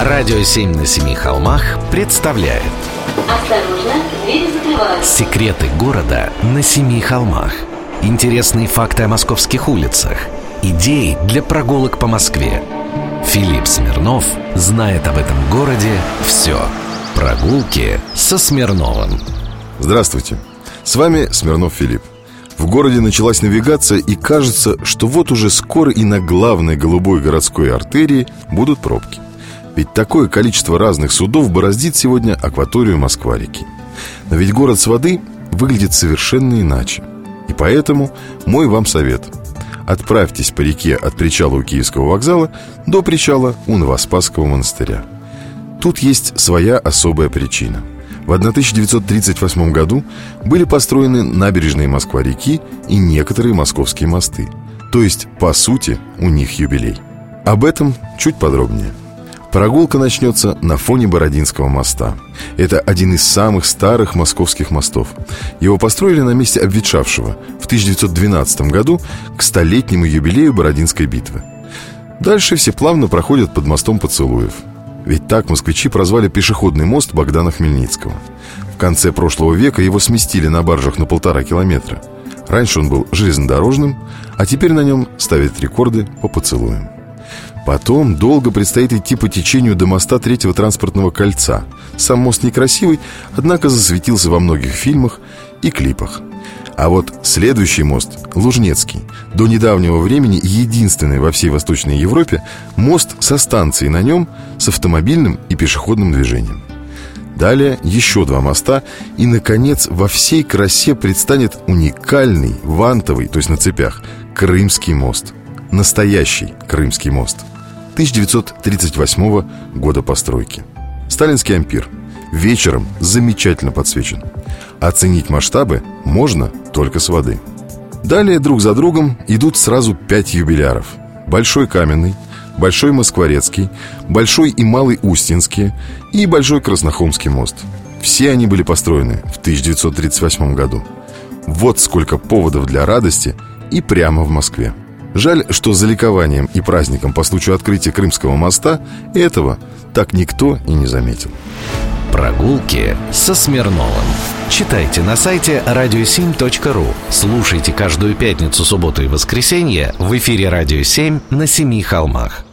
Радио «Семь на семи холмах» представляет. Осторожно, двери закрываются. Секреты города на семи холмах. Интересные факты о московских улицах. Идеи для прогулок по Москве. Филипп Смирнов знает об этом городе все Прогулки со Смирновым. Здравствуйте, с вами Смирнов Филипп. В городе началась навигация, и кажется, что вот уже скоро и на главной голубой городской артерии будут пробки. Ведь такое количество разных судов бороздит сегодня акваторию Москва-реки. Но ведь город с воды выглядит совершенно иначе. И поэтому мой вам совет. Отправьтесь по реке от причала у Киевского вокзала до причала у Новоспасского монастыря. Тут есть своя особая причина – в 1938 году были построены набережные Москва-реки и некоторые московские мосты. То есть, по сути, у них юбилей. Об этом чуть подробнее. Прогулка начнется на фоне Бородинского моста. Это один из самых старых московских мостов. Его построили на месте обветшавшего в 1912 году к столетнему юбилею Бородинской битвы. Дальше все плавно проходят под мостом поцелуев – ведь так москвичи прозвали пешеходный мост Богдана Хмельницкого. В конце прошлого века его сместили на баржах на полтора километра. Раньше он был железнодорожным, а теперь на нем ставят рекорды по поцелуям. Потом долго предстоит идти по течению до моста третьего транспортного кольца. Сам мост некрасивый, однако засветился во многих фильмах и клипах – а вот следующий мост, Лужнецкий, до недавнего времени единственный во всей Восточной Европе мост со станцией на нем с автомобильным и пешеходным движением. Далее еще два моста и, наконец, во всей красе предстанет уникальный, вантовый, то есть на цепях, Крымский мост. Настоящий Крымский мост. 1938 года постройки. Сталинский ампир. Вечером замечательно подсвечен. Оценить масштабы можно только с воды. Далее друг за другом идут сразу пять юбиляров. Большой Каменный, Большой Москворецкий, Большой и Малый Устинские и Большой Краснохомский мост. Все они были построены в 1938 году. Вот сколько поводов для радости и прямо в Москве. Жаль, что за ликованием и праздником по случаю открытия Крымского моста этого так никто и не заметил. Прогулки со Смирновым. Читайте на сайте radio7.ru. Слушайте каждую пятницу, субботу и воскресенье в эфире «Радио 7» на Семи холмах.